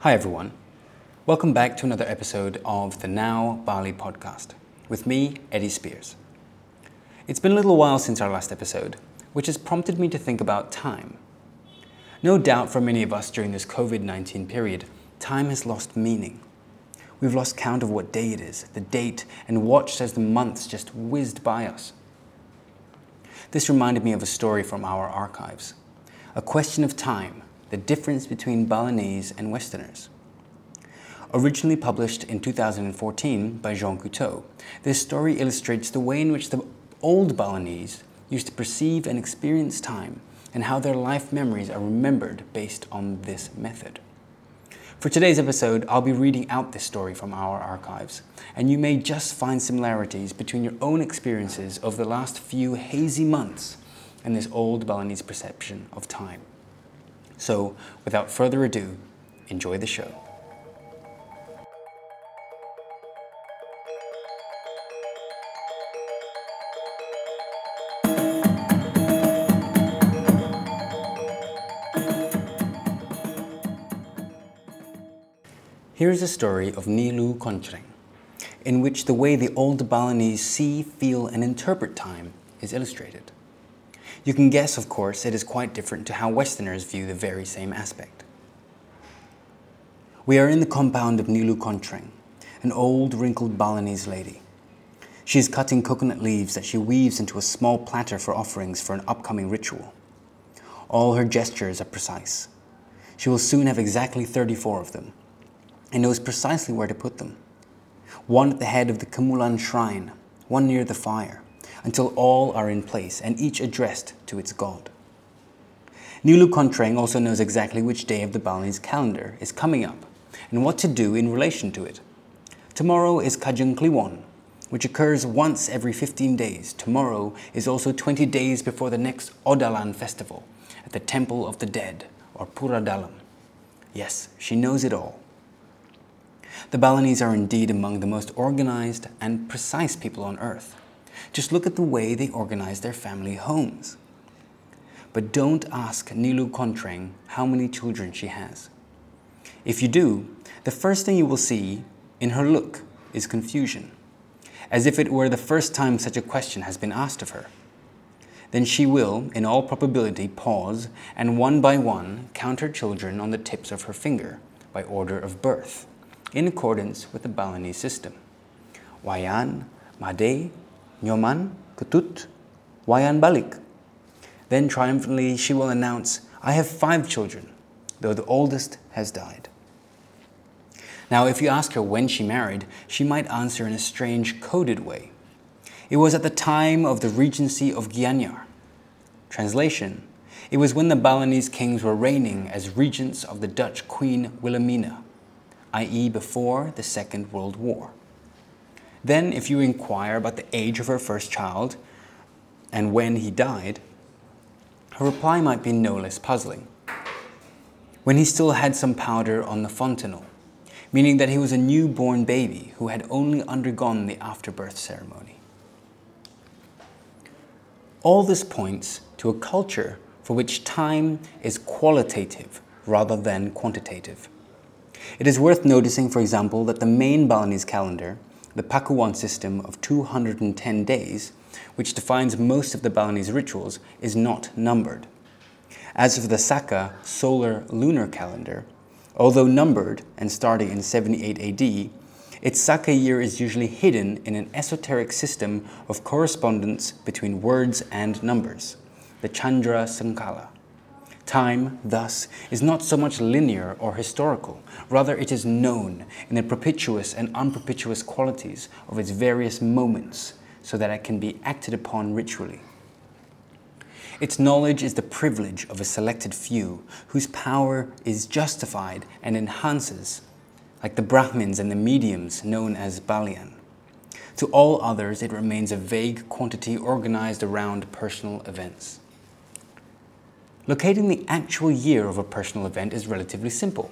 Hi, everyone. Welcome back to another episode of the Now Bali podcast with me, Eddie Spears. It's been a little while since our last episode, which has prompted me to think about time. No doubt for many of us during this COVID 19 period, time has lost meaning. We've lost count of what day it is, the date, and watched as the months just whizzed by us. This reminded me of a story from our archives a question of time, the difference between Balinese and Westerners. Originally published in 2014 by Jean Couteau, this story illustrates the way in which the old Balinese used to perceive and experience time and how their life memories are remembered based on this method. For today's episode, I'll be reading out this story from our archives, and you may just find similarities between your own experiences of the last few hazy months and this old Balinese perception of time. So, without further ado, enjoy the show. Here is a story of Nilu Konchreng, in which the way the old Balinese see, feel, and interpret time is illustrated. You can guess, of course, it is quite different to how Westerners view the very same aspect. We are in the compound of Nilu Konchreng, an old, wrinkled Balinese lady. She is cutting coconut leaves that she weaves into a small platter for offerings for an upcoming ritual. All her gestures are precise. She will soon have exactly 34 of them and knows precisely where to put them. One at the head of the Kamulan shrine, one near the fire, until all are in place and each addressed to its god. Nilu Konchreng also knows exactly which day of the Balinese calendar is coming up and what to do in relation to it. Tomorrow is Kajeng Kliwon, which occurs once every 15 days. Tomorrow is also 20 days before the next Odalan festival at the Temple of the Dead, or Pura Dalam. Yes, she knows it all. The Balinese are indeed among the most organized and precise people on earth. Just look at the way they organize their family homes. But don't ask Nilu Konchreng how many children she has. If you do, the first thing you will see in her look is confusion, as if it were the first time such a question has been asked of her. Then she will, in all probability, pause and one by one count her children on the tips of her finger by order of birth, in accordance with the Balinese system. Wayan, Made, Nyoman, Ketut, Wayan Balik. Then triumphantly she will announce, I have five children, though the oldest has died. Now, if you ask her when she married, she might answer in a strange, coded way. It was at the time of the regency of Gianyar. Translation It was when the Balinese kings were reigning as regents of the Dutch Queen Wilhelmina, i.e., before the Second World War. Then, if you inquire about the age of her first child and when he died, her reply might be no less puzzling. When he still had some powder on the fontanel, meaning that he was a newborn baby who had only undergone the afterbirth ceremony. All this points to a culture for which time is qualitative rather than quantitative. It is worth noticing, for example, that the main Balinese calendar the Pawukon system of 210 days, which defines most of the Balinese rituals, is not numbered. As for the Saka solar lunar calendar, although numbered and starting in 78 AD, its Saka year is usually hidden in an esoteric system of correspondence between words and numbers, the Chandra Sankala. Time, thus, is not so much linear or historical, rather, it is known in the propitious and unpropitious qualities of its various moments so that it can be acted upon ritually. Its knowledge is the privilege of a selected few whose power is justified and enhances, like the Brahmins and the mediums known as Balian. To all others, it remains a vague quantity organized around personal events. Locating the actual year of a personal event is relatively simple.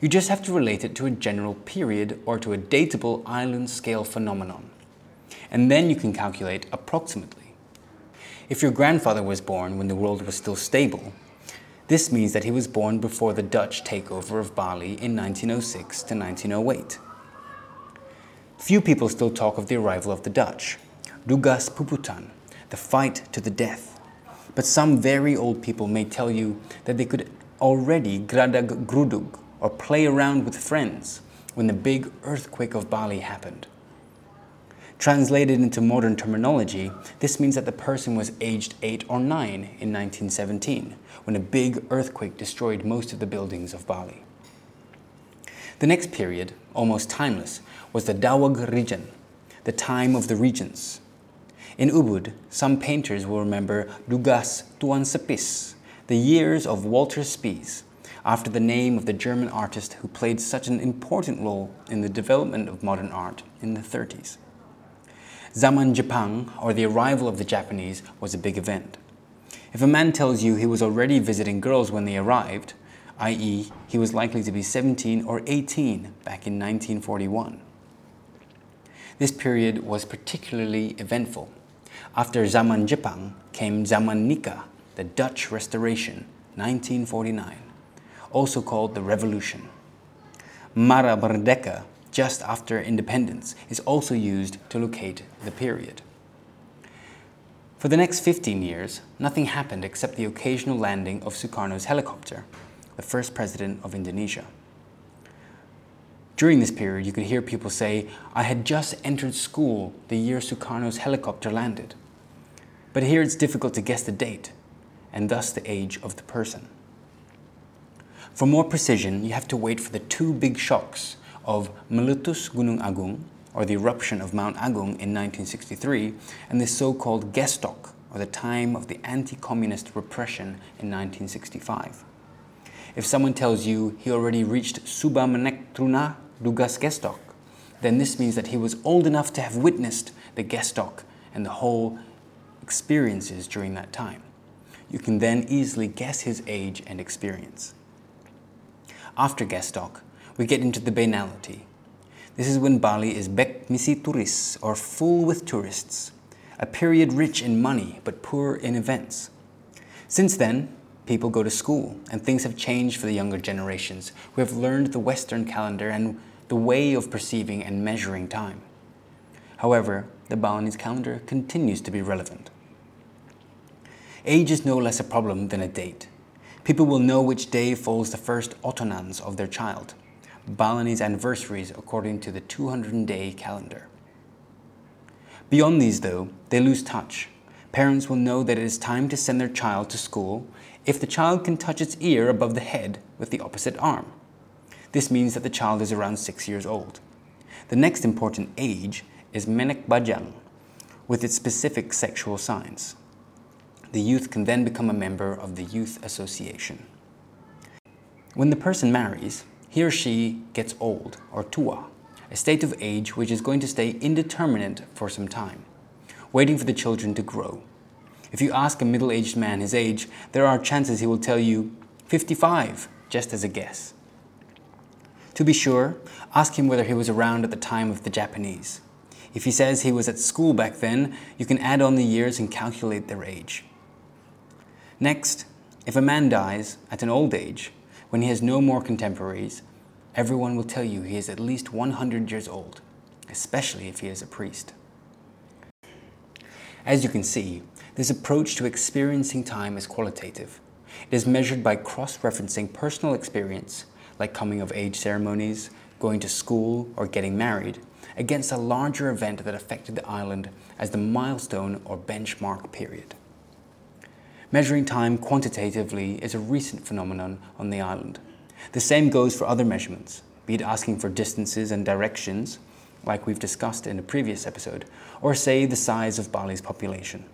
You just have to relate it to a general period or to a datable island scale phenomenon. And then you can calculate approximately. If your grandfather was born when the world was still stable, This means that he was born before the Dutch takeover of Bali in 1906 to 1908. Few people still talk of the arrival of the Dutch, Dugas Puputan, the fight to the death. But some very old people may tell you that they could already gradag grudug, or play around with friends, when the big earthquake of Bali happened. Translated into modern terminology, this means that the person was aged 8 or 9 in 1917, when a big earthquake destroyed most of the buildings of Bali. The next period, almost timeless, was the Dawag region, the time of the regents. In Ubud, some painters will remember Dugas Tuan Sepis, the years of Walter Spies, after the name of the German artist who played such an important role in the development of modern art in the 30s. Zaman Jepang, or the arrival of the Japanese, was a big event. If a man tells you he was already visiting girls when they arrived, i.e., he was likely to be 17 or 18 back in 1941. This period was particularly eventful. After Zaman Jepang came Zaman NICA, the Dutch Restoration, 1949, also called the Revolution. Mara Merdeka just after independence is also used to locate the period. For the next 15 years, nothing happened except the occasional landing of Sukarno's helicopter, the first president of Indonesia. During this period, you could hear people say, I had just entered school the year Sukarno's helicopter landed. But here it's difficult to guess the date, and thus the age of the person. For more precision, you have to wait for the two big shocks of Meletus Gunung Agung, or the eruption of Mount Agung in 1963, and the so called Gestok, or the time of the anti communist repression in 1965. If someone tells you he already reached Subamanek Truna Dugas Gestok, then this means that he was old enough to have witnessed the Gestok and the whole experiences during that time. You can then easily guess his age and experience. After Gestok, we get into the banality. This is when Bali is bek misi turis, or full with tourists, a period rich in money but poor in events. Since then, people go to school, and things have changed for the younger generations who have learned the Western calendar and the way of perceiving and measuring time. However, the Balinese calendar continues to be relevant. Age is no less a problem than a date. People will know which day falls the first otonans of their child, Balinese anniversaries according to the 200 day calendar. Beyond these, though, they lose touch. Parents will know that it is time to send their child to school if the child can touch its ear above the head with the opposite arm. This means that the child is around six years old. The next important age is Menek Bajang, with its specific sexual signs. The youth can then become a member of the youth association. When the person marries, he or she gets old, or tua, a state of age which is going to stay indeterminate for some time, waiting for the children to grow. If you ask a middle aged man his age, there are chances he will tell you 55, just as a guess. To be sure, ask him whether he was around at the time of the Japanese. If he says he was at school back then, you can add on the years and calculate their age. Next, if a man dies at an old age, when he has no more contemporaries, everyone will tell you he is at least 100 years old, especially if he is a priest. As you can see, this approach to experiencing time is qualitative. It is measured by cross referencing personal experience, like coming of age ceremonies, going to school, or getting married, against a larger event that affected the island as the milestone or benchmark period. Measuring time quantitatively is a recent phenomenon on the island. The same goes for other measurements, be it asking for distances and directions, like we've discussed in a previous episode, or say the size of Bali's population.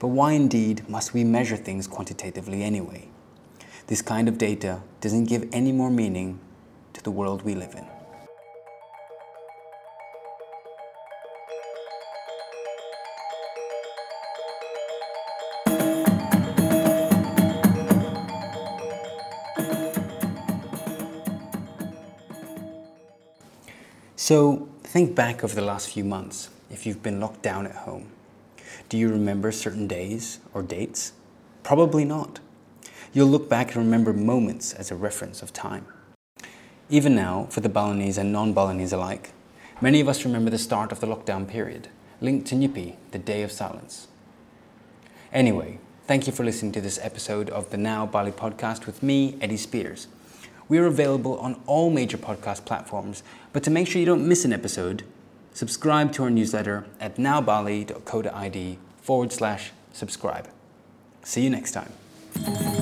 But why indeed must we measure things quantitatively anyway? This kind of data doesn't give any more meaning to the world we live in. So think back over the last few months if you've been locked down at home. Do you remember certain days or dates? Probably not. you'll look back and remember moments as a reference of time. Even now, for the Balinese and non Balinese alike, many of us remember the start of the lockdown period, linked to Nyepi, the Day of Silence. Anyway, thank you for listening to this episode of the Now Bali podcast with me, Eddie Spears. We are available on all major podcast platforms, but to make sure you don't miss an episode, subscribe to our newsletter at nowbali.co.id forward slash subscribe. See you next time.